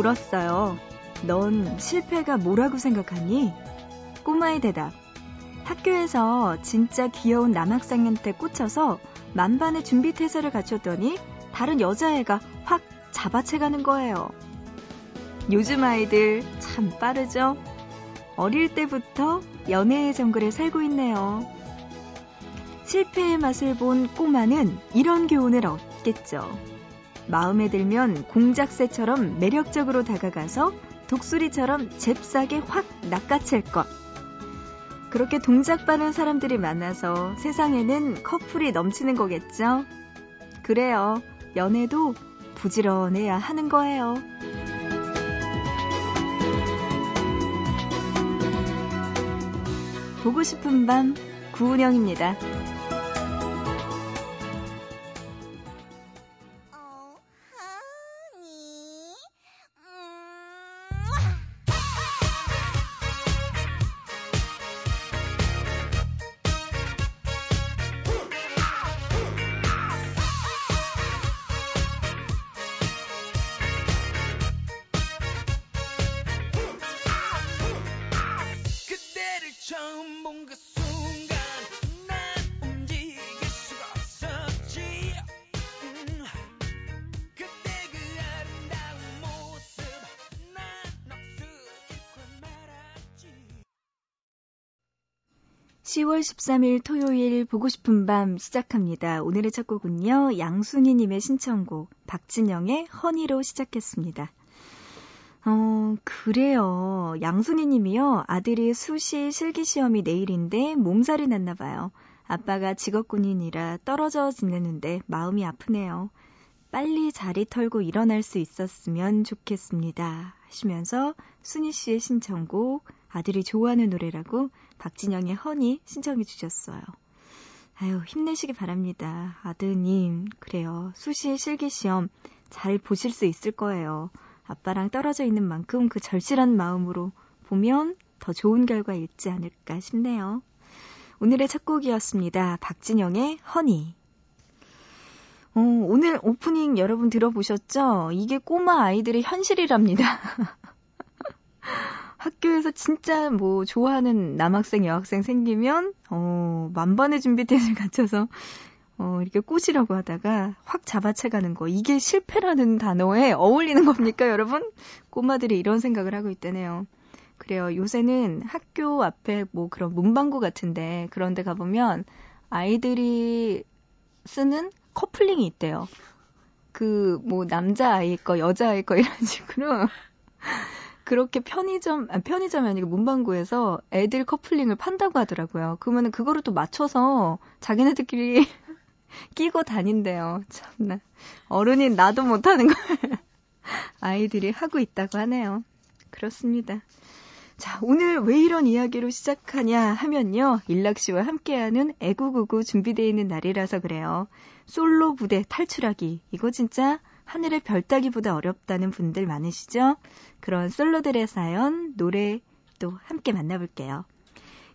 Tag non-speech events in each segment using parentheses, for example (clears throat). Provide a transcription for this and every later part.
물었어요. 넌 실패가 뭐라고 생각하니? 꼬마의 대답. 학교에서 진짜 귀여운 남학생한테 꽂혀서 만반의 준비 태세를 갖췄더니 다른 여자애가 확 잡아채가는 거예요. 요즘 아이들 참 빠르죠? 어릴 때부터 연애의 정글에 살고 있네요. 실패의 맛을 본 꼬마는 이런 교훈을 얻겠죠. 마음에 들면 공작새처럼 매력적으로 다가가서 독수리처럼 잽싸게 확 낚아챌 것. 그렇게 동작 빠른 사람들이 많아서 세상에는 커플이 넘치는 거겠죠? 그래요. 연애도 부지런해야 하는 거예요. 보고 싶은 밤 구은영입니다. 10월 13일 토요일 보고 싶은 밤 시작합니다. 오늘의 첫 곡은요. 양순희님의 신청곡 박진영의 허니로 시작했습니다. 어, 그래요. 양순희 님이요. 아들이 수시 실기시험이 내일인데 몸살이 났나 봐요. 아빠가 직업군인이라 떨어져 지내는데 마음이 아프네요. 빨리 자리 털고 일어날 수 있었으면 좋겠습니다. 하시면서 순희 씨의 신청곡 아들이 좋아하는 노래라고 박진영의 허니 신청해 주셨어요. 아유, 힘내시기 바랍니다. 아드님, 그래요. 수시 실기시험 잘 보실 수 있을 거예요. 아빠랑 떨어져 있는 만큼 그 절실한 마음으로 보면 더 좋은 결과 있지 않을까 싶네요. 오늘의 첫 곡이었습니다. 박진영의 허니. 어, 오늘 오프닝 여러분 들어보셨죠? 이게 꼬마 아이들의 현실이랍니다. (laughs) 학교에서 진짜 뭐 좋아하는 남학생, 여학생 생기면, 어, 만반의 준비태세를 (laughs) 갖춰서, 어, 이렇게 꼬시라고 하다가 확 잡아채가는 거. 이게 실패라는 단어에 어울리는 겁니까, 여러분? 꼬마들이 이런 생각을 하고 있다네요. 그래요. 요새는 학교 앞에 뭐 그런 문방구 같은데 그런 데 가보면 아이들이 쓰는 커플링이 있대요. 그, 뭐, 남자아이 거, 여자아이 거 이런 (laughs) 식으로. 그렇게 편의점, 아, 편의점이 아니고 문방구에서 애들 커플링을 판다고 하더라고요. 그러면은 그거를 또 맞춰서 자기네들끼리 (laughs) 끼고 다닌대요. 참나. 어른인 나도 못하는 걸 (laughs) 아이들이 하고 있다고 하네요. 그렇습니다. 자, 오늘 왜 이런 이야기로 시작하냐 하면요. 일락 씨와 함께하는 애구구구 준비되어 있는 날이라서 그래요. 솔로 부대 탈출하기. 이거 진짜 하늘의 별 따기보다 어렵다는 분들 많으시죠? 그런 솔로들의 사연, 노래 또 함께 만나볼게요.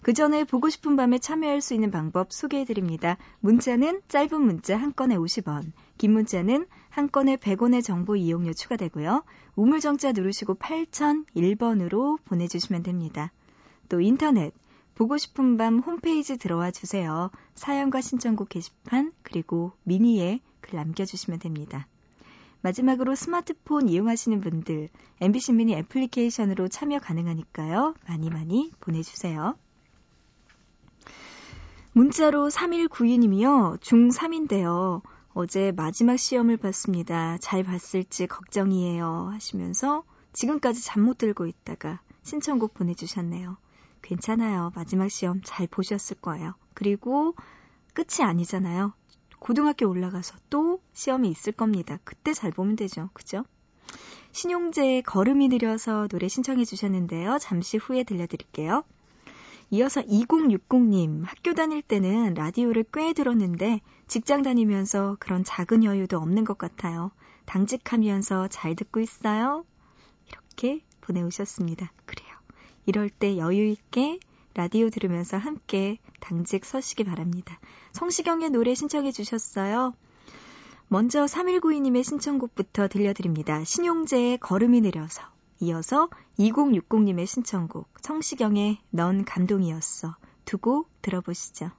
그 전에 보고 싶은 밤에 참여할 수 있는 방법 소개해드립니다. 문자는 짧은 문자 한 건에 50원, 긴 문자는 한 건에 100원의 정보 이용료 추가되고요. 우물정자 누르시고 8001번으로 보내주시면 됩니다. 또 인터넷, 보고 싶은 밤 홈페이지 들어와 주세요. 사연과 신청곡 게시판, 그리고 미니에 글 남겨주시면 됩니다. 마지막으로 스마트폰 이용하시는 분들 MBC 미니 애플리케이션으로 참여 가능하니까요. 많이 많이 보내주세요. 문자로 3192님이요. 중3인데요. 어제 마지막 시험을 봤습니다. 잘 봤을지 걱정이에요. 하시면서 지금까지 잠 못 들고 있다가 신청곡 보내주셨네요. 괜찮아요. 마지막 시험 잘 보셨을 거예요. 그리고 끝이 아니잖아요. 고등학교 올라가서 또 시험이 있을 겁니다. 그때 잘 보면 되죠. 그죠? 신용재의 걸음이 느려서 노래 신청해 주셨는데요. 잠시 후에 들려드릴게요. 이어서 2060님, 학교 다닐 때는 라디오를 꽤 들었는데 직장 다니면서 그런 작은 여유도 없는 것 같아요. 당직하면서 잘 듣고 있어요. 이렇게 보내오셨습니다. 그래요. 이럴 때 여유 있게 라디오 들으면서 함께 당직 서시기 바랍니다. 성시경의 노래 신청해 주셨어요. 먼저 3192님의 신청곡부터 들려드립니다. 신용재의 걸음이 느려서. 이어서 2060님의 신청곡 성시경의 넌 감동이었어. 두곡 들어보시죠.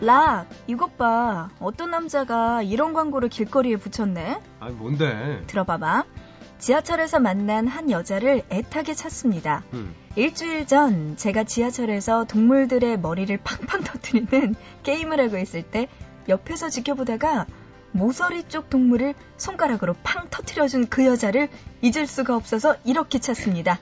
락, 이것 봐. 어떤 남자가 이런 광고를 길거리에 붙였네? 아, 뭔데? 들어봐봐. 지하철에서 만난 한 여자를 애타게 찾습니다. 음. 일주일 전 제가 지하철에서 동물들의 머리를 팡팡 터뜨리는 (laughs) 게임을 하고 있을 때 옆에서 지켜보다가 모서리 쪽 동물을 손가락으로 팡 터트려준 그 여자를 잊을 수가 없어서 이렇게 찾습니다.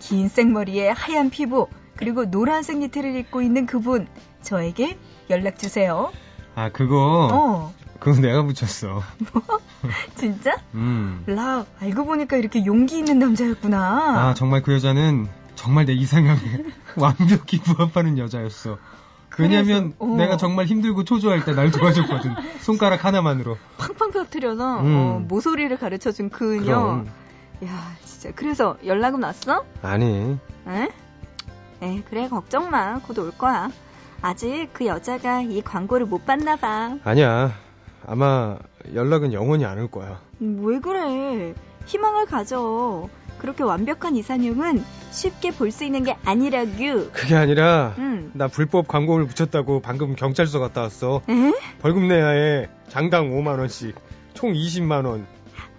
긴 생머리에 하얀 피부, 그리고 노란색 니트를 입고 있는 그분, 저에게 연락 주세요. 아, 그거? 어. 그거 내가 붙였어. (laughs) 뭐? 진짜? 음. 라, 알고 보니까 이렇게 용기 있는 남자였구나. 아, 정말 그 여자는 정말 내 이상형에 (laughs) 완벽히 부합하는 여자였어. 왜냐면 어. 내가 정말 힘들고 초조할 때 날 도와줬거든. (laughs) 손가락 하나만으로. 팡팡 터트려서 음. 어, 모서리를 가르쳐준 그녀. 그럼. 야, 진짜. 그래서 연락은 왔어? 아니. 에? 에, 그래, 걱정 마. 곧 올 거야. 아직 그 여자가 이 광고를 못 봤나 봐. 아니야. 아마 연락은 영원히 안 올 거야. 음, 왜 그래? 희망을 가져. 그렇게 완벽한 이상형은 쉽게 볼 수 있는 게 아니라규. 그게 아니라 응. 나 불법 광고를 붙였다고 방금 경찰서 갔다 왔어. 에? 벌금 내야 해. 장당 5만 원씩. 총 20만 원.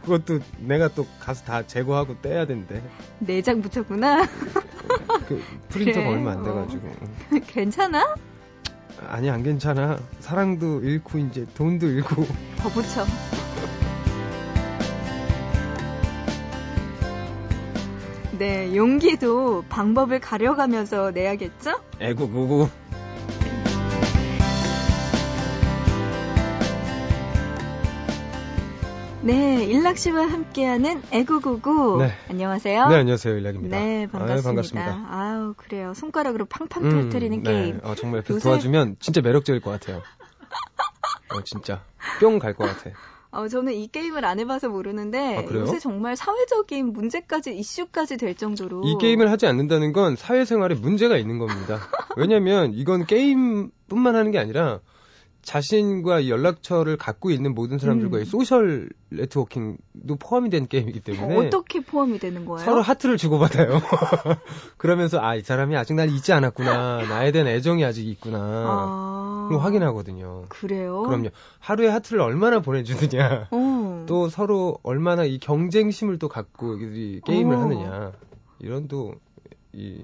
그것도 내가 또 가서 다 제거하고 떼야 된대. 내장 붙였구나. (laughs) 그 프린터가 그래, 얼마 안 어. 돼가지고. (laughs) 괜찮아? 아니 안 괜찮아. 사랑도 잃고 이제 돈도 잃고. 더 붙여. 네, 용기도 방법을 가려가면서 내야겠죠? 애구구구. 네, 일락 씨와 함께하는 애구구구. 네. 안녕하세요. 네 안녕하세요 일락입니다. 네, 반갑습니다. 아유, 반갑습니다. 아우, 그래요. 손가락으로 팡팡 음, 터뜨리는 네. 게임. 어, 정말 옆에서 요새- 도와주면 진짜 매력적일 것 같아요. 어 진짜 뿅 갈 것 같아. (laughs) 어, 저는 이 게임을 안 해봐서 모르는데 아? 요새 정말 사회적인 문제까지 이슈까지 될 정도로 이 게임을 하지 않는다는 건 사회생활에 문제가 있는 겁니다. 왜냐면 이건 게임뿐만 하는 게 아니라 자신과 연락처를 갖고 있는 모든 사람들과의 음. 소셜 네트워킹도 포함이 된 게임이기 때문에 어떻게 포함이 되는 거예요? 서로 하트를 주고받아요. (laughs) 그러면서 아 이 사람이 아직 날 잊지 않았구나. 나에 대한 애정이 아직 있구나. 아, 확인하거든요. 그래요? 그럼요. 하루에 하트를 얼마나 보내주느냐. (laughs) 어. 또 서로 얼마나 이 경쟁심을 또 갖고 이 게임을 어. 하느냐. 이런 또, 이,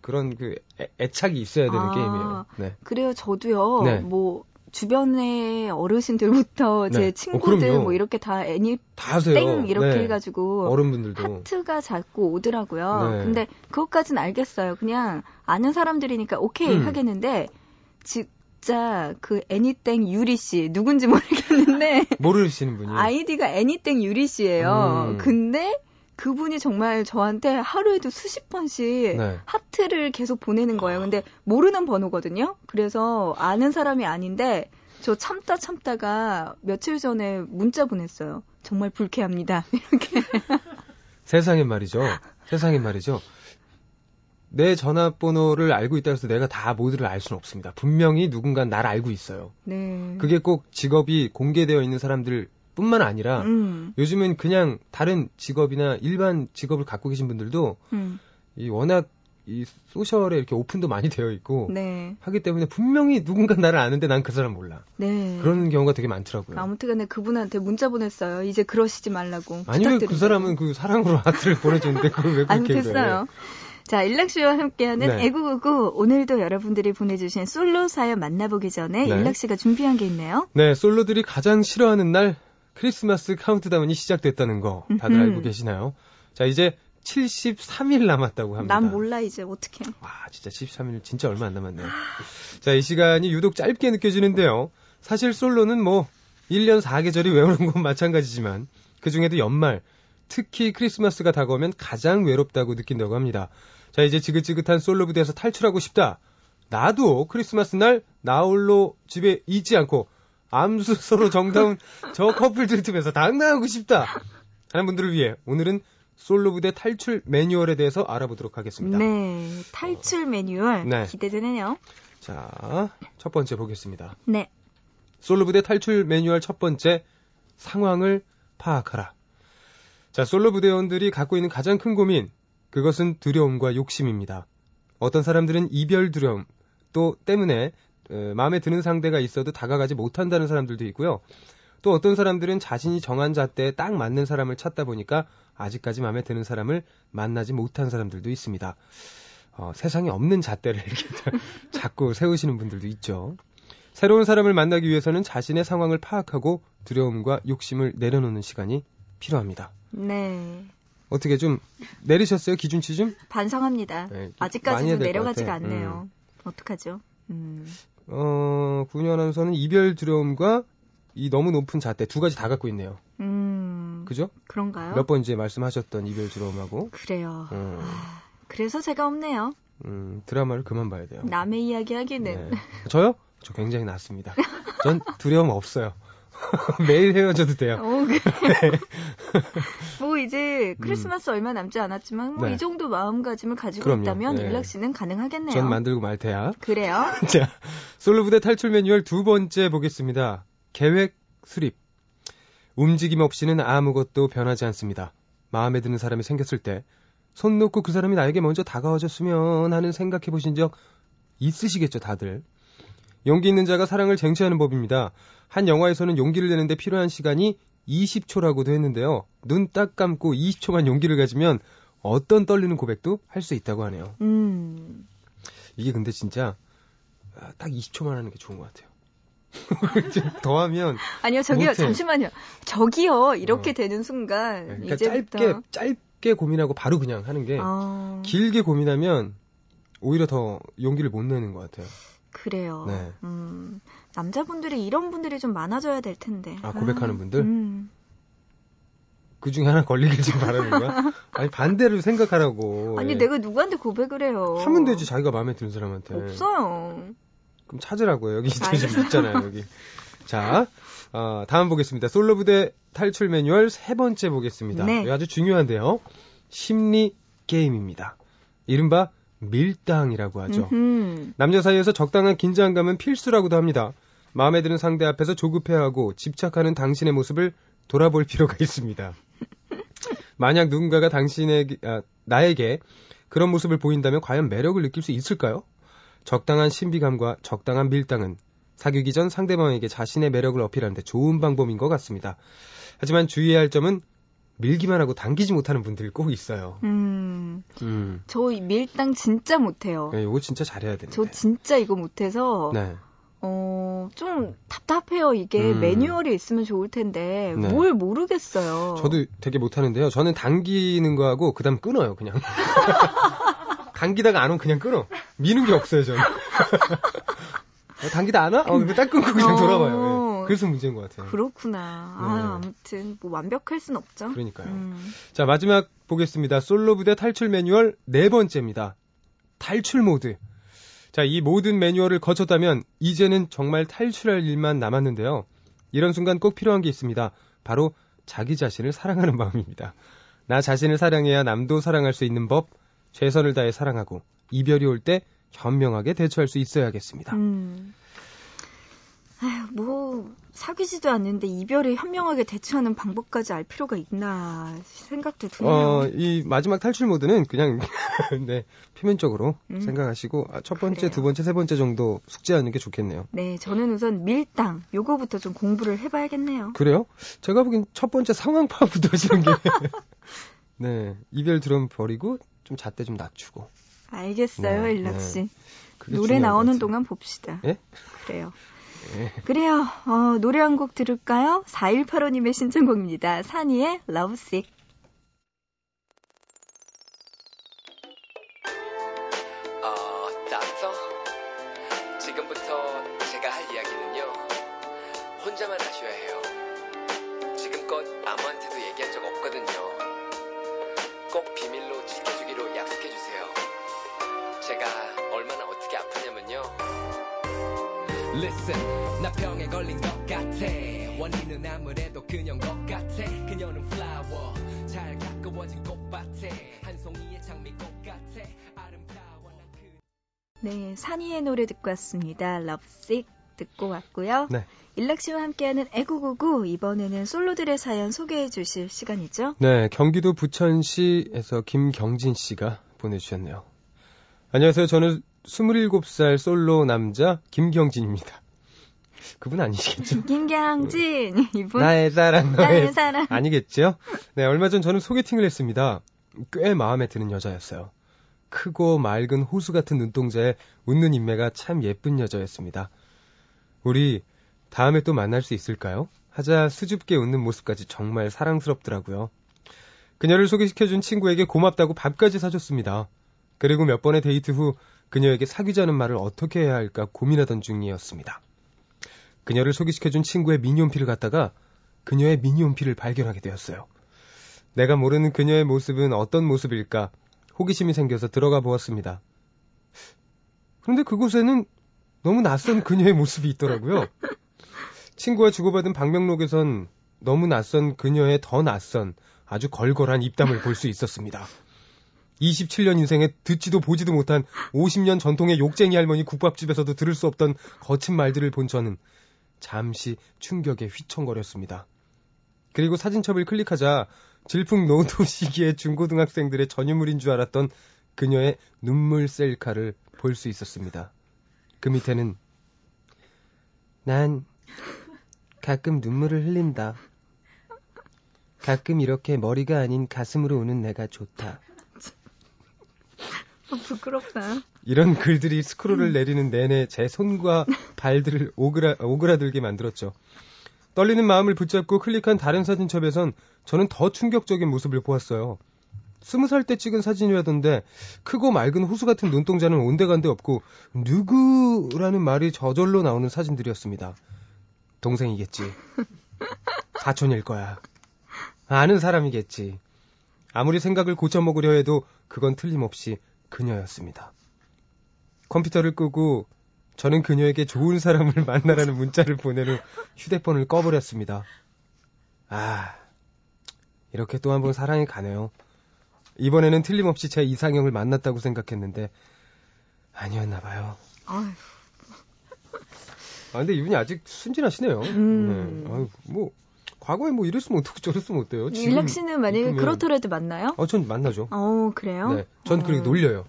그런 그 애, 착이 있어야 되는 아. 게임이에요. 네. 그래요. 저도요. 네. 뭐 주변의 어르신들부터 제 네. 어, 친구들 그럼요. 뭐 이렇게 다 애니 다 하세요. 땡 이렇게 네. 해가지고 어른분들도. 하트가 자꾸 오더라고요. 네. 근데 그것까진 알겠어요. 그냥 아는 사람들이니까 오케이 음. 하겠는데 진짜 그 애니땡 유리 씨 누군지 모르겠는데 모르시는 분이. 아이디가 애니땡 유리 씨예요. 음. 근데 그분이 정말 저한테 하루에도 수십 번씩 네. 하트를 계속 보내는 거예요. 근데 모르는 번호거든요. 그래서 아는 사람이 아닌데 저 참다 참다가 며칠 전에 문자 보냈어요. 정말 불쾌합니다. (laughs) 이렇게. 세상엔 말이죠. 세상엔 말이죠. 내 전화번호를 알고 있다 해서 내가 다 모두를 알 수는 없습니다. 분명히 누군가 나를 알고 있어요. 네. 그게 꼭 직업이 공개되어 있는 사람들 뿐만 아니라 음, 요즘은 그냥 다른 직업이나 일반 직업을 갖고 계신 분들도 음, 이 워낙 이 소셜에 이렇게 오픈도 많이 되어 있고 네. 하기 때문에 분명히 누군가 나를 아는데 난 그 사람 몰라. 네. 그런 경우가 되게 많더라고요. 아무튼간에 그분한테 문자 보냈어요. 이제 그러시지 말라고. 아니 왜 그. 사람은 그 사랑으로 (laughs) 하트를 보내줬는데 그걸 왜 그렇게 됐어요. 자, 일락씨와 함께하는 네. 애구구구. 오늘도 여러분들이 보내주신 솔로 사연 만나보기 전에 네. 일락씨가 준비한 게 있네요. 네, 솔로들이 가장 싫어하는 날 크리스마스 카운트다운이 시작됐다는 거 다들 음흠. 알고 계시나요? 자, 이제 73일 남았다고 합니다. 난 몰라, 이제. 어떡해. 와, 진짜 73일 진짜 얼마 안 남았네요. 자, 이 시간이 유독 짧게 느껴지는데요. 사실 솔로는 뭐 1년 4계절이 외로운 건 마찬가지지만 그 중에도 연말, 특히 크리스마스가 다가오면 가장 외롭다고 느낀다고 합니다. 자, 이제 지긋지긋한 솔로 부대에서 탈출하고 싶다. 나도 크리스마스 날 나홀로 집에 있지 않고 암수 서로 정다운 (laughs) 저 커플 들 틈에서 당당하고 싶다. 하는 분들을 위해 오늘은 솔로 부대 탈출 매뉴얼에 대해서 알아보도록 하겠습니다. 네. 탈출 매뉴얼. 네. 기대되네요. 자, 첫 번째 보겠습니다. 네. 솔로 부대 탈출 매뉴얼 첫 번째, 상황을 파악하라. 자, 솔로 부대원들이 갖고 있는 가장 큰 고민, 그것은 두려움과 욕심입니다. 어떤 사람들은 이별 두려움, 또 때문에 에, 마음에 드는 상대가 있어도 다가가지 못한다는 사람들도 있고요. 또 어떤 사람들은 자신이 정한 잣대에 딱 맞는 사람을 찾다 보니까 아직까지 마음에 드는 사람을 만나지 못한 사람들도 있습니다. 어, 세상에 없는 잣대를 (laughs) 이렇게 자꾸 세우시는 분들도 있죠. 새로운 사람을 만나기 위해서는 자신의 상황을 파악하고 두려움과 욕심을 내려놓는 시간이 필요합니다. 네. 어떻게 좀 내리셨어요? 기준치 좀? 반성합니다. 네, 될것 내려가지가. 않네요. 어떡하죠? 음. 어, 구윤 아나운서는 이별 두려움과 이 너무 높은 잣대 두 가지 다 갖고 있네요. 음. 그죠? 그런가요? 몇 번 이제 말씀하셨던 이별 두려움하고. 그래요. 음, 아, 그래서 제가 없네요. 음, 드라마를 그만 봐야 돼요. 남의 이야기 하기는. 네. 저요? 저 굉장히 낫습니다. 전 두려움 없어요. (laughs) 매일 헤어져도 돼요. 어, 그래. 뭐 이제 크리스마스 얼마 남지 않았지만 뭐 네. 이 정도 마음가짐을 가지고 그럼요. 있다면 네. 일락 씨는 가능하겠네요. 전 만들고 말 테야. 그래요? (laughs) 자, 솔로 부대 탈출 매뉴얼 두 번째 보겠습니다. 계획 수립. 움직임 없이는 아무것도 변하지 않습니다. 마음에 드는 사람이 생겼을 때, 손 놓고 그 사람이 나에게 먼저 다가와줬으면 하는 생각해 보신 적 있으시겠죠, 다들. 용기 있는 자가 사랑을 쟁취하는 법입니다. 한 영화에서는 용기를 내는데 필요한 시간이 20초라고도 했는데요. 눈 딱 감고 20초만 용기를 가지면 어떤 떨리는 고백도 할 수 있다고 하네요. 음. 이게 근데 진짜 아, 딱 20초만 하는 게 좋은 것 같아요. (laughs) 좀 더하면 아니요, 저기요, 못해. 잠시만요. 저기요, 이렇게 어. 되는 순간 그러니까 이제부터 짧게 짧게 고민하고 바로 그냥 하는 게 아, 길게 고민하면 오히려 더 용기를 못 내는 것 같아요. 그래요. 네. 음, 남자분들이 이런 분들이 좀 많아져야 될 텐데. 아, 고백하는 분들? 음. 그 중에 하나 걸리길 지금 바라는 거야? (laughs) 아니 반대로 생각하라고. 아니 예. 내가 누구한테 고백을 해요? 하면 되지 자기가 마음에 드는 사람한테. 없어요. 그럼 찾으라고요. 여기. 지금 있잖아요. 여기. 자, 어, 다음 보겠습니다. 솔로 부대 탈출 매뉴얼 세 번째 보겠습니다. 네. 아주 중요한데요. 심리 게임입니다. 이른바 밀당이라고 하죠. 음흠. 남녀 사이에서 적당한 긴장감은 필수라고도 합니다. 마음에 드는 상대 앞에서 조급해하고 집착하는 당신의 모습을 돌아볼 필요가 있습니다. 만약 누군가가 당신에게, 아, 나에게 그런 모습을 보인다면 과연 매력을 느낄 수 있을까요? 적당한 신비감과 적당한 밀당은 사귀기 전 상대방에게 자신의 매력을 어필하는데 좋은 방법인 것 같습니다. 하지만 주의해야 할 점은 밀기만 하고 당기지 못하는 분들이 꼭 있어요. 음, 음. 저 밀당 진짜 못해요. 네, 이거 진짜 잘해야 됩니다. 저 진짜 이거 못해서 네. 어, 좀 답답해요. 이게 음. 매뉴얼이 있으면 좋을 텐데 네. 뭘 모르겠어요. 저도 되게 못하는데요. 저는 당기는 거 하고 그다음 끊어요, 그냥. (laughs) 당기다가 안 오면 그냥 끊어. 미는 게 없어요, 저는. 어, (laughs) 당기다 안 와? 어, 딱 끊고 그냥 어. 돌아봐요. 예. 그래서 문제인 것 같아요. 그렇구나. 아, 네. 아무튼 뭐 완벽할 순 없죠. 그러니까요. 음. 자, 마지막 보겠습니다. 솔로 부대 탈출 매뉴얼 네 번째입니다. 탈출 모드. 자, 이 모든 매뉴얼을 거쳤다면 이제는 정말 탈출할 일만 남았는데요. 이런 순간 꼭 필요한 게 있습니다. 바로 자기 자신을 사랑하는 마음입니다. 나 자신을 사랑해야 남도 사랑할 수 있는 법, 최선을 다해 사랑하고 이별이 올 때 현명하게 대처할 수 있어야겠습니다. 음. 아휴, 뭐, 사귀지도 않는데 이별에 현명하게 대처하는 방법까지 알 필요가 있나 생각도 드네요. 어, 이 마지막 탈출 모드는 그냥 (laughs) 네, 표면적으로 음. 생각하시고 아, 첫 번째, 그래요. 두 번째, 세 번째 정도 숙지하는 게 좋겠네요. 네, 저는 우선 밀당, 요거부터 좀 공부를 해 봐야겠네요. 그래요? 제가 보기엔 첫 번째 상황 파악부터 (laughs) 하시는 게 네, 이별 드럼 버리고 좀 잣대 좀 낮추고 알겠어요, 네, 일락씨. 그게 노래 중요한 것 나오는. 동안 봅시다. 예? 그래요. 예. 그래요. 어, 노래 한 곡 들을까요? 4185님의 신청곡입니다. 산이의 러브식. 네, 산이의 노래 듣고 왔습니다. 러브식 듣고 왔고요. 네. 일락 씨와 함께하는 애구구구 이번에는 솔로들의 사연 소개해 주실 시간이죠. 네, 경기도 부천시에서 김경진 씨가 보내주셨네요. 안녕하세요. 저는 27살 솔로 남자 김경진입니다. 그분 아니시겠죠? (laughs) 김경진 이분 나의 사랑, 너의 나의 사랑. 아니겠죠? 네, 얼마 전 저는 소개팅을 했습니다. 꽤 마음에 드는 여자였어요. 크고 맑은 호수 같은 눈동자에 웃는 인매가 참 예쁜 여자였습니다. 우리 다음에 또 만날 수 있을까요? 하자 수줍게 웃는 모습까지 정말 사랑스럽더라고요. 그녀를 소개시켜준 친구에게 고맙다고 밥까지 사줬습니다. 그리고 몇 번의 데이트 후 그녀에게 사귀자는 말을 어떻게 해야 할까 고민하던 중이었습니다. 그녀를 소개시켜준 친구의 미니홈피를 갖다가 그녀의 미니홈피를 발견하게 되었어요. 내가 모르는 그녀의 모습은 어떤 모습일까 호기심이 생겨서 들어가 보았습니다. 그런데 그곳에는 너무 낯선 그녀의 모습이 있더라고요. 친구와 주고받은 방명록에선 너무 낯선 그녀의 더 낯선 아주 걸걸한 입담을 볼 수 있었습니다. 27년 인생에 듣지도 보지도 못한 50년 전통의 욕쟁이 할머니 국밥집에서도 들을 수 없던 거친 말들을 본 저는 잠시 충격에 휘청거렸습니다. 그리고 사진첩을 클릭하자 질풍 노도 시기의 중고등학생들의 전유물인 줄 알았던 그녀의 눈물 셀카를 볼 수 있었습니다. 그 밑에는 난 가끔 눈물을 흘린다. 가끔 이렇게 머리가 아닌 가슴으로 우는 내가 좋다. 어, 부끄럽다. 이런 글들이 스크롤을 내리는 내내 제 손과 발들을 오그라, 오그라들게 만들었죠. 떨리는 마음을 붙잡고 클릭한 다른 사진첩에선 저는 더 충격적인 모습을 보았어요. 스무 살 때 찍은 사진이라던데 크고 맑은 호수 같은 눈동자는 온데간데 없고 누구라는 말이 저절로 나오는 사진들이었습니다. 동생이겠지. (laughs) 사촌일 거야. 아는 사람이겠지. 아무리 생각을 고쳐먹으려 해도 그건 틀림없이 그녀였습니다. 컴퓨터를 끄고 저는 그녀에게 좋은 사람을 (laughs) 만나라는 문자를 보낸 후 휴대폰을 꺼버렸습니다. 아, 이렇게 또 한 번 사랑이 가네요. 이번에는 틀림없이 제 이상형을 만났다고 생각했는데 아니었나 봐요. 아휴, 아 근데 이분이 아직 순진하시네요. 음. 네. 아유, 뭐 과거에 뭐 이랬으면 어떻고 저랬으면 어때요? 지금 일락 씨는 만약에 그렇더라도 만나요? 어, 전 만나죠. 어, 그래요? 네, 전 어. 그렇게 놀려요.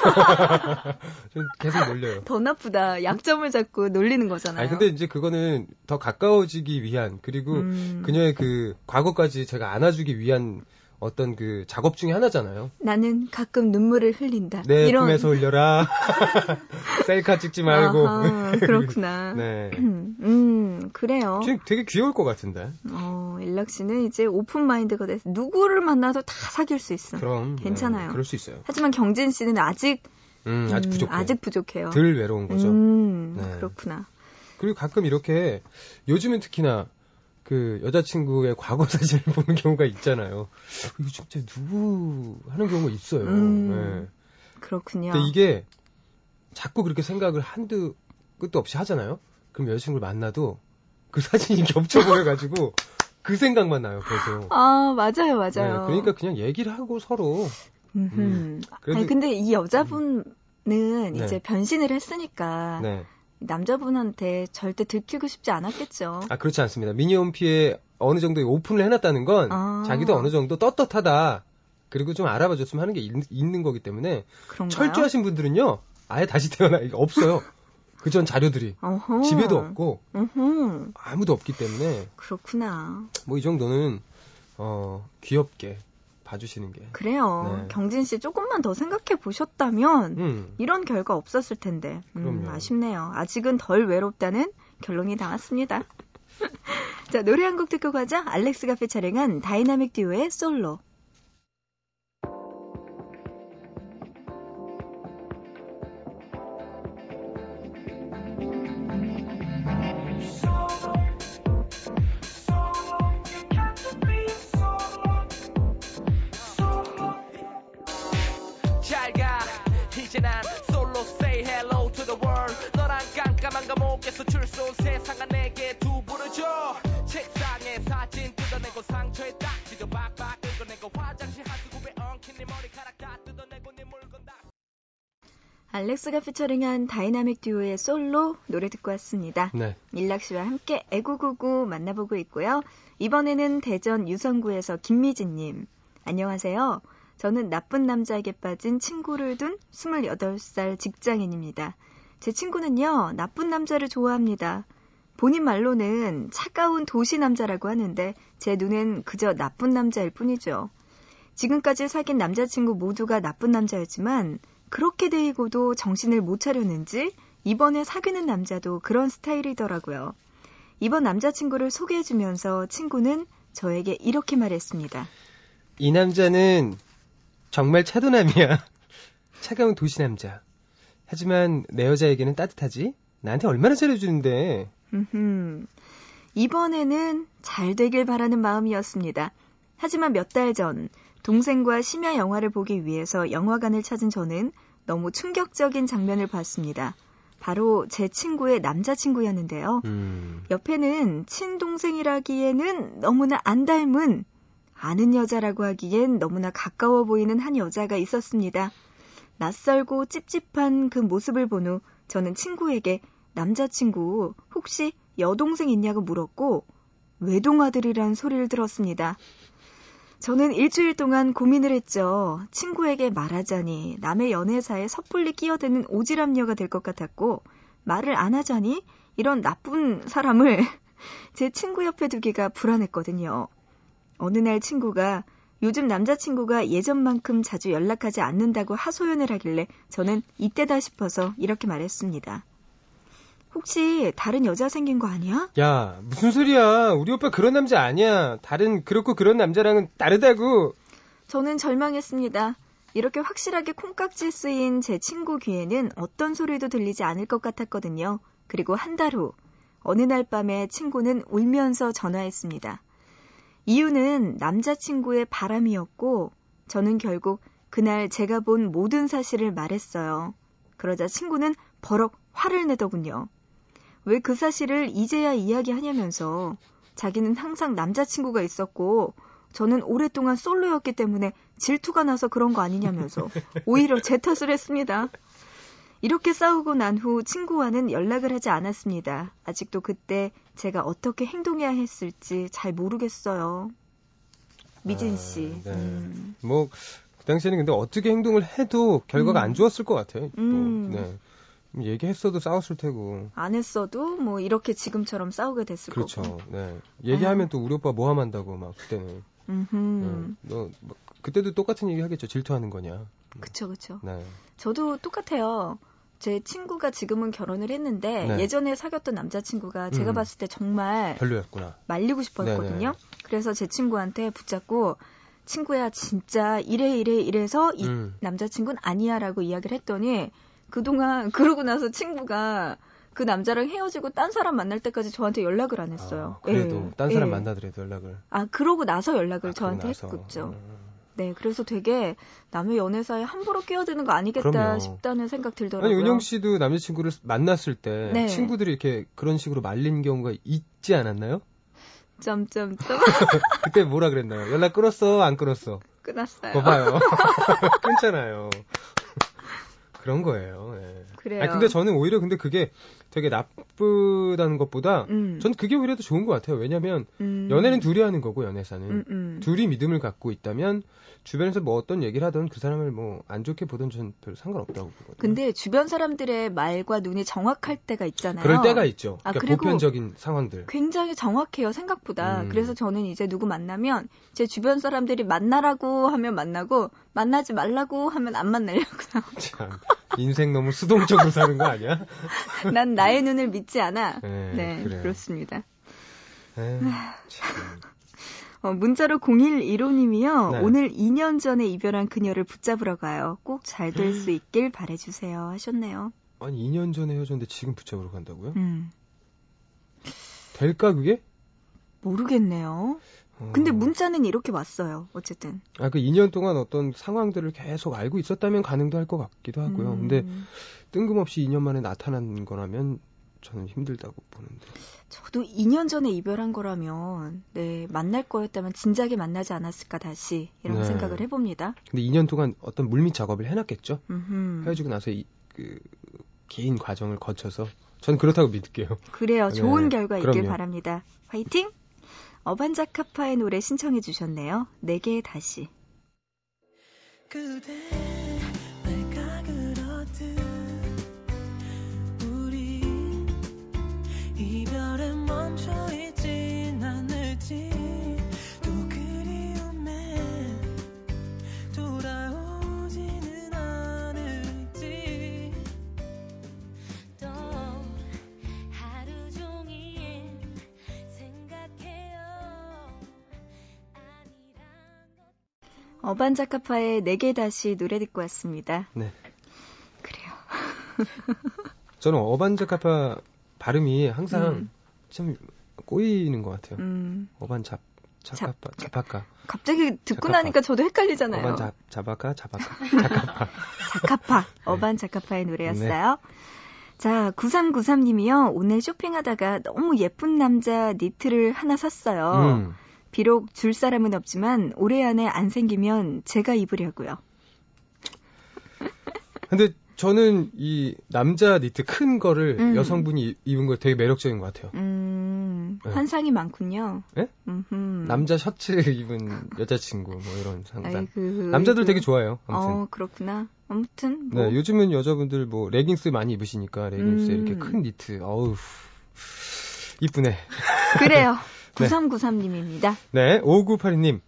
(laughs) 전 계속 놀려요. 더 나쁘다. 약점을 잡고 놀리는 거잖아요. 아니 근데 이제 그거는 더 가까워지기 위한 그리고 음. 그녀의 그 과거까지 제가 안아주기 위한 어떤 그 작업 중에 하나잖아요. 나는 가끔 눈물을 흘린다. 내 이런 품에서 올려라. (laughs) (laughs) 셀카 찍지 말고. 아하, 그렇구나. (laughs) 네. (clears throat) 음, 그래요. 지금 되게 귀여울 것 같은데. 어, 일락 씨는 이제 오픈 마인드가 돼서 누구를 만나도 다 사귈 수 있어. 그럼 괜찮아요. 네, 그럴 수 있어요. 하지만 경진 씨는 아직 음, 아직 음, 부족해. 아직 부족해요. 덜 외로운 거죠. 음, 네. 그렇구나. 그리고 가끔 이렇게 요즘은 특히나 그 여자친구의 과거 (laughs) 사진을 보는 경우가 있잖아요. 이거 진짜 누구 하는 경우가 있어요. 음. 네. 그렇군요. 근데 이게 자꾸 그렇게 생각을 한두 끝도 없이 하잖아요. 그럼 여자친구를 만나도 그 사진이 (laughs) 겹쳐버려가지고 그 생각만 나요, 계속. 아, 맞아요, 네, 맞아요. 그러니까 그냥 얘기를 하고 서로. 음, 그래도- 아니, 근데 이 여자분은 네. 이제 변신을 했으니까 네. 남자분한테 절대 들키고 싶지 않았겠죠. 아 그렇지 않습니다. 미니홈피에 어느 정도 오픈을 해놨다는 건 아. 자기도 어느 정도 떳떳하다. 그리고 좀 알아봐 줬으면 하는 게 있, 는 거기 때문에 그런가요? 철저하신 분들은요 아예 다시 태어나 이게 없어요. (laughs) 그전 자료들이 어허. 집에도 없고 어허. 아무도 없기 때문에 그렇구나. 뭐 이 정도는 어 귀엽게 봐주시는 게 그래요. 네. 경진 씨 조금만 더 생각해 보셨다면 음, 이런 결과 없었을 텐데. 음. 아쉽네요. 아직은 덜 외롭다는 결론이 나왔습니다. (laughs) 자, 노래 한 곡 듣고 가자. 알렉스가 피처링한 다이나믹 듀오의 솔로. 난 솔로 say hello to the world 너란 깜깜한 감옥에서 출소 세상아 내게 두부를 줘 책상에 사진 뜯어내고 상처에 딱지도 박박 긁어내고 화장실 하수구에 엉킨 네 머리카락 다 뜯어내고 네 물건 다 알렉스가 피처링한 다이나믹 듀오의 솔로 노래 듣고 왔습니다. 네. 일락 씨와 함께 애구구구 만나보고 있고요. 이번에는 대전 유성구에서 김미진님. 안녕하세요. 저는 나쁜 남자에게 빠진 친구를 둔 28살 직장인입니다. 제 친구는요, 나쁜 남자를 좋아합니다. 본인 말로는 차가운 도시 남자라고 하는데 제 눈엔 그저 나쁜 남자일 뿐이죠. 지금까지 사귄 남자친구 모두가 나쁜 남자였지만 그렇게 데이고도 정신을 못 차렸는지 이번에 사귀는 남자도 그런 스타일이더라고요. 이번 남자친구를 소개해주면서 친구는 저에게 이렇게 말했습니다. 이 남자는 정말 차도남이야. (laughs) 차가운 도시 남자. 하지만 내 여자에게는 따뜻하지? 나한테 얼마나 잘해주는데. 흠흠. 이번에는 잘 되길 바라는 마음이었습니다. 하지만 몇 달 전 동생과 심야 영화를 보기 위해서 영화관을 찾은 저는 너무 충격적인 장면을 봤습니다. 바로 제 친구의 남자친구였는데요. 음, 옆에는 친동생이라기에는 너무나 안 닮은 아는 여자라고 하기엔 너무나 가까워 보이는 한 여자가 있었습니다. 낯설고 찝찝한 그 모습을 본 후 저는 친구에게 남자친구 혹시 여동생 있냐고 물었고 외동아들이란 소리를 들었습니다. 저는 일주일 동안 고민을 했죠. 친구에게 말하자니 남의 연애사에 섣불리 끼어드는 오지랖녀가 될 것 같았고 말을 안 하자니 이런 나쁜 사람을 (laughs) 제 친구 옆에 두기가 불안했거든요. 어느 날 친구가 요즘 남자친구가 예전만큼 자주 연락하지 않는다고 하소연을 하길래 저는 이때다 싶어서 이렇게 말했습니다. 혹시 다른 여자 생긴 거 아니야? 야, 무슨 소리야. 우리 오빠 그런 남자 아니야. 다른, 그렇고 그런 남자랑은 다르다고. 저는 절망했습니다. 이렇게 확실하게 콩깍지 쓰인 제 친구 귀에는 어떤 소리도 들리지 않을 것 같았거든요. 그리고 한 달 후, 어느 날 밤에 친구는 울면서 전화했습니다. 이유는 남자친구의 바람이었고, 저는 결국 그날 제가 본 모든 사실을 말했어요. 그러자 친구는 버럭 화를 내더군요. 왜 그 사실을 이제야 이야기하냐면서 자기는 항상 남자친구가 있었고 저는 오랫동안 솔로였기 때문에 질투가 나서 그런 거 아니냐면서 오히려 제 탓을 했습니다. 이렇게 싸우고 난 후 친구와는 연락을 하지 않았습니다. 아직도 그때 제가 어떻게 행동해야 했을지 잘 모르겠어요. 미진 씨. 아, 네. 음. 뭐, 그 당시에는 근데 어떻게 행동을 해도 결과가 음. 안 좋았을 것 같아요. 또, 음. 네. 얘기했어도 싸웠을 테고. 안 했어도 뭐 이렇게 지금처럼 싸우게 됐을 그렇죠. 거고. 네. 얘기하면 또 우리 오빠 모함한다고 막 그때는. 음흠. 어, 너 뭐, 그때도 똑같은 얘기 하겠죠. 질투하는 거냐. 그쵸, 그쵸. 네. 저도 똑같아요. 제 친구가 지금은 결혼을 했는데 네. 예전에 사귀었던 남자친구가 제가 음. 봤을 때 정말 별로였구나. 말리고 싶어 했거든요. 그래서 제 친구한테 붙잡고 친구야 진짜 이래 이래 이래서 이 음. 남자친구는 아니야라고 이야기를 했더니 그동안 (laughs) 그러고 나서 친구가 그 남자랑 헤어지고 딴 사람 만날 때까지 저한테 연락을 안 했어요. 아, 그래도 예, 딴 사람 예. 만나더라도 연락을. 아 그러고 나서 연락을 아, 저한테 나서. 했겠죠. 음. 네, 그래서 되게 남의 연애사에 함부로 끼어드는 거 아니겠다 그럼요. 싶다는 생각 들더라고요. 아니 은영 씨도 남자친구를 만났을 때 네. 친구들이 이렇게 그런 식으로 말린 경우가 있지 않았나요? 점점점 (laughs) 그때 뭐라 그랬나요? 연락 끊었어, 안 끊었어? 끝났어요. 봐봐요. (laughs) (laughs) 끊잖아요. 그런 거예요. 예. 그래요. 아니, 근데 저는 오히려 근데 그게 되게 나쁘다는 것보다 음. 전 그게 오히려 더 좋은 것 같아요. 왜냐면 음. 연애는 둘이 하는 거고 연애사는 음, 음. 둘이 믿음을 갖고 있다면 주변에서 뭐 어떤 얘기를 하든 그 사람을 뭐 안 좋게 보든 전별 상관없다고 보거든요. 근데 주변 사람들의 말과 눈이 정확할 때가 있잖아요. 그럴 때가 있죠. 아, 그러니까 그리고 보편적인 상황들. 굉장히 정확해요, 생각보다. 음. 그래서 저는 이제 누구 만나면 제 주변 사람들이 만나라고 하면 만나고 만나지 말라고 하면 안 만나려고요. 참 인생 너무 수동적으로 사는 거 아니야? (laughs) 난 나의 눈을 믿지 않아. 네, 네. 그렇습니다. 에이, 참. 어, 문자로 0115님이요. 네. 오늘 2년 전에 이별한 그녀를 붙잡으러 가요. 꼭 잘 될 수 있길 바래주세요. 하셨네요. 아니 2년 전에 헤어졌는데 지금 붙잡으러 간다고요? 음, 될까 그게? 모르겠네요. 어. 근데 문자는 이렇게 왔어요. 어쨌든. 아, 그 2년 동안 어떤 상황들을 계속 알고 있었다면 가능도 할 것 같기도 하고요. 음, 근데 뜬금없이 2년 만에 나타난 거라면 저는 힘들다고 보는데. 저도 2년 전에 이별한 거라면, 네, 만날 거였다면 진작에 만나지 않았을까, 다시. 이런 네. 생각을 해봅니다. 근데 2년 동안 어떤 물밑 작업을 해놨겠죠? 음흠. 헤어지고 나서 이, 그, 긴 과정을 거쳐서. 저는 그렇다고 믿을게요. 그래요. 네, 좋은 결과 있길 그럼요. 바랍니다. 화이팅! 어반자카파의 노래 신청해 주셨네요. 내게 다시. 그대 내가 그렇듯 우리 이별에 멈춰 있 어반자카파의 내게 다시 노래 듣고 왔습니다. 네. 그래요. (laughs) 저는 어반자카파 발음이 항상 음. 참 꼬이는 것 같아요. 음, 어반 잡, 자카파, 자파카. 갑자기 듣고 자카파. 나니까 저도 헷갈리잖아요. 어반 잡, 자바카, 자바카. (laughs) 자카파. 자카파, (laughs) 어반 자카파의 노래였어요. 자, 9393님이요. 오늘 쇼핑하다가 너무 예쁜 남자 니트를 하나 샀어요. 음. 비록 줄 사람은 없지만 올해 안에 안 생기면 제가 입으려고요. (laughs) 근데 저는 이 남자 니트 큰 거를 음. 여성분이 입은 거 되게 매력적인 것 같아요. 음, 네. 환상이 많군요. 예? 음흠. 남자 셔츠 (laughs) 입은 여자친구 뭐 이런 상상. 아이고, 남자들 아이고. 되게 좋아해요. 아무튼. 어, 그렇구나. 아무튼 뭐 네, 요즘은 여자분들 뭐 레깅스 많이 입으시니까 레깅스에 음. 이렇게 큰 니트. 어우. 이쁘네. 그래요. (laughs) 네. 9393님입니다. 네, 5982님.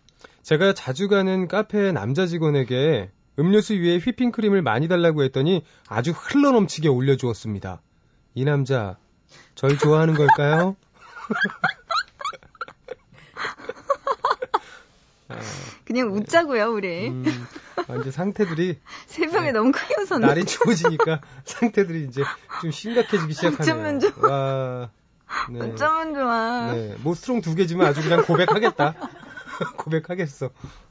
제가 자주 가는 카페 남자 직원에게 음료수 위에 휘핑크림을 많이 달라고 했더니 아주 흘러 넘치게 올려주었습니다. 이 남자, 절 좋아하는 걸까요? (laughs) 아, 그냥 웃자고요, 우리. 음, 아, 이제 상태들이 (laughs) 새벽에 네. 너무 크게 웃었네. 날이 추워지니까 상태들이 이제 좀 심각해지기 (laughs) 시작하네요. 와, 네. 어쩌면 좋아. 네, 뭐 strong 두 개지만 아주 그냥 고백하겠다. (laughs) 고백하겠어.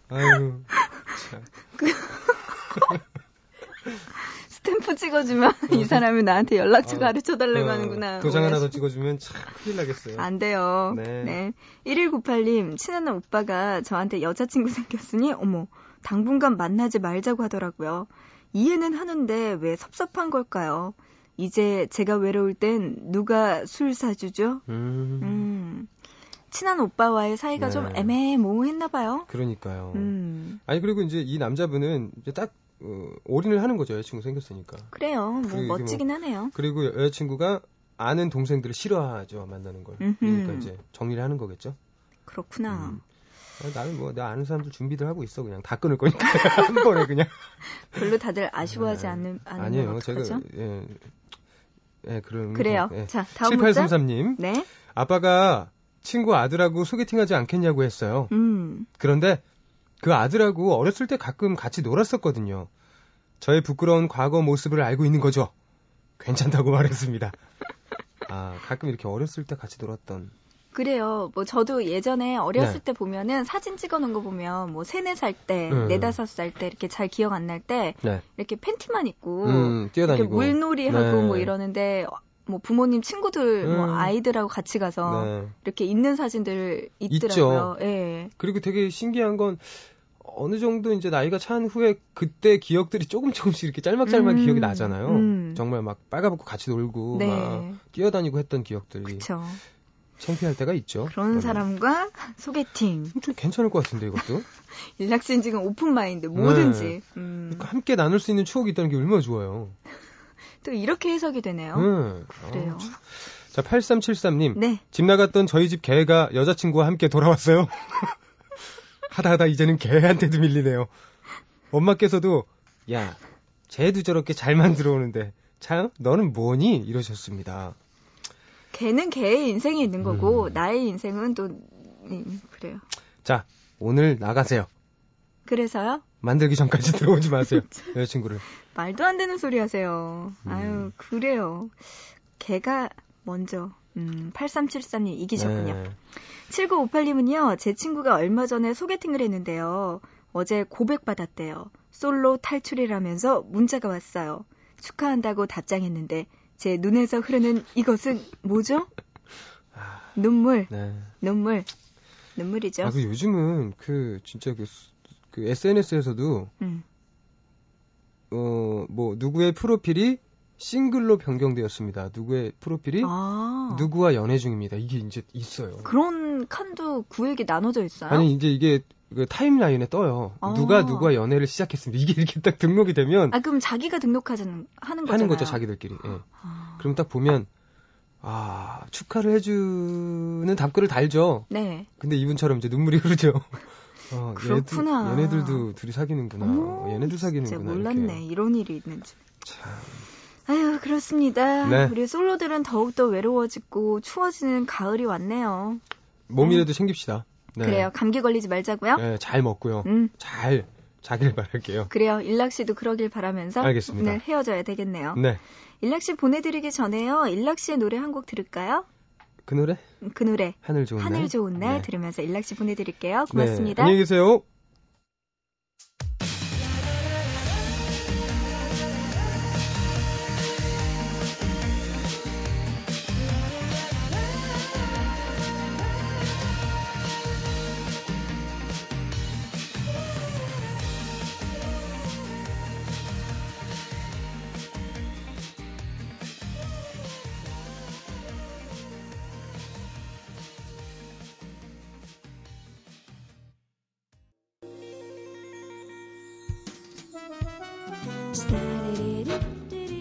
아유, 참. (laughs) 스탬프 찍어주면 이 사람이 나한테 연락처 아유, 가르쳐 달라고 어, 하는구나. 도장 하나 더 찍어주면 참 큰일 나겠어요. 안 돼요. 네. 네. 1198님, 친한 오빠가 저한테 여자친구 생겼으니, 어머, 당분간 만나지 말자고 하더라고요. 이해는 하는데 왜 섭섭한 걸까요? 이제 제가 외로울 땐 누가 술 사주죠? 음, 음. 친한 오빠와의 사이가 네. 좀 애매모호했나 봐요. 그러니까요. 음. 아니 그리고 이제 이 남자분은 이제 딱 어, 올인을 하는 거죠 여자친구 생겼으니까. 그래요. 뭐 이게 멋지긴 하네요. 그리고 여- 여자친구가 아는 동생들을 싫어하죠 만나는 걸. 음흠. 그러니까 이제 정리를 하는 거겠죠. 그렇구나. 음. 아, 나는 뭐 내가 아는 사람들 준비들 하고 있어 그냥 다 끊을 거니까 (laughs) 한 번에 그냥 별로 다들 아쉬워하지 네. 않는 않는 아니에요 건 제가 어떡하죠? 예, 예 그런 그래요. 예. 자, 다음 문자. 7833님 네. 아빠가 친구 아들하고 소개팅하지 않겠냐고 했어요. 음. 그런데 그 아들하고 어렸을 때 가끔 같이 놀았었거든요. 저의 부끄러운 과거 모습을 알고 있는 거죠. 괜찮다고 (laughs) 말했습니다. 아, 가끔 이렇게 어렸을 때 같이 놀았던. 그래요. 뭐 저도 예전에 어렸을 네. 때 보면은 사진 찍어 놓은 거 보면 뭐 세네 살 때, 음. 네다섯 살때 이렇게 잘 기억 안 날때 네. 이렇게 팬티만 입고 음, 이렇게 뛰어다니고. 물놀이 하고 네. 뭐 이러는데 뭐 부모님 친구들 뭐 음. 아이들하고 같이 가서 네. 이렇게 있는 사진들 있더라고요. 예. 그리고 되게 신기한 건 어느 정도 이제 나이가 찬 후에 그때 기억들이 조금 조금씩 이렇게 짤막짤막 음. 기억이 나잖아요. 음. 정말 막 빨가벗고 같이 놀고 네. 막 뛰어다니고 했던 기억들이 그렇죠. 창피할 때가 있죠. 그런 그러면. 사람과 소개팅. 좀 괜찮을 것 같은데 이것도. (laughs) 일락 씨는 지금 오픈 마인드 뭐든지. 네. 음. 그러니까 함께 나눌 수 있는 추억이 있다는 게 얼마나 좋아요. (laughs) 또 이렇게 해석이 되네요. 응. 그래요. 어, 참. 자, 8373님. 네. 집 나갔던 저희 집 개가 여자친구와 함께 돌아왔어요. (laughs) 하다 하다 이제는 개한테도 밀리네요. 엄마께서도, 야, 쟤도 저렇게 잘 만들어 오는데, 참, 너는 뭐니? 이러셨습니다. 걔는 걔의 인생이 있는 거고 음. 나의 인생은 또 음, 그래요. 자, 오늘 나가세요. 그래서요? 만들기 전까지 (laughs) 들어오지 마세요. (laughs) 여자친구를. 말도 안 되는 소리 하세요. 음. 아유, 그래요. 걔가 먼저 음, 8373님 이기셨군요. 네. 7958님은요, 제 친구가 얼마 전에 소개팅을 했는데요. 어제 고백받았대요. 솔로 탈출이라면서 문자가 왔어요. 축하한다고 답장했는데, 제 눈에서 흐르는 이것은 뭐죠? 아, 눈물, 네. 눈물, 눈물이죠. 아, 그 요즘은 그, 진짜 그, 수- 그 SNS에서도 음. 어, 뭐, 누구의 프로필이 싱글로 변경되었습니다. 누구의 프로필이 아, 누구와 연애 중입니다. 이게 이제 있어요. 그런 칸도 구에게 나눠져 있어요? 아니, 이제 이게 그 타임라인에 떠요. 아. 누가 누구와 연애를 시작했습니다. 이게 이렇게 딱 등록이 되면 아, 그럼 자기가 등록하는 하는 거잖아요. 하는 거죠, 자기들끼리. 예. 아, 그럼 딱 보면, 아, 축하를 해주는 답글을 달죠. 네. 근데 이분처럼 이제 눈물이 흐르죠. (laughs) 어, 그렇구나. 얘네들, 얘네들도 둘이 사귀는구나. 어머, 얘네들 진짜 사귀는구나. 몰랐네. 이렇게. 이런 일이 있는지. 참. 아유, 그렇습니다. 네. 우리 솔로들은 더욱더 외로워지고 추워지는 가을이 왔네요. 몸이라도 챙깁시다. 네. 그래요. 감기 걸리지 말자고요. 네, 잘 먹고요. 음, 잘 자길 바랄게요. 그래요. 일락 씨도 그러길 바라면서 알겠습니다. 오늘 헤어져야 되겠네요. 네. 일락 씨 보내드리기 전에요. 일락 씨의 노래 한 곡 들을까요? 그 노래? 그 노래 하늘 좋은 날. 하늘 좋은 날 네. 들으면서 일락 씨 보내드릴게요. 네. 고맙습니다. 안녕히 계세요.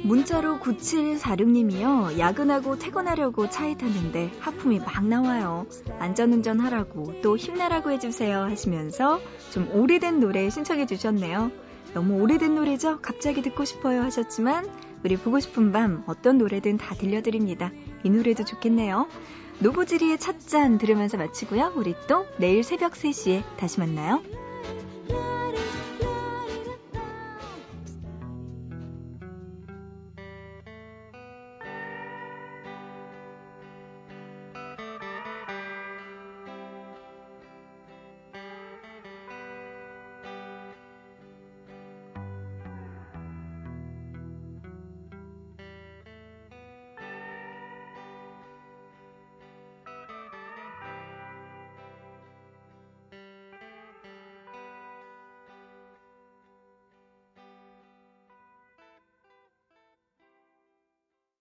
문자로 9746님이요. 야근하고 퇴근하려고 차에 탔는데 하품이 막 나와요. 안전운전 하라고 또 힘내라고 해주세요 하시면서 좀 오래된 노래 신청해 주셨네요. 너무 오래된 노래죠? 갑자기 듣고 싶어요 하셨지만 우리 보고 싶은 밤 어떤 노래든 다 들려드립니다. 이 노래도 좋겠네요. 노보지리의 찻잔 들으면서 마치고요. 우리 또 내일 새벽 3시에 다시 만나요.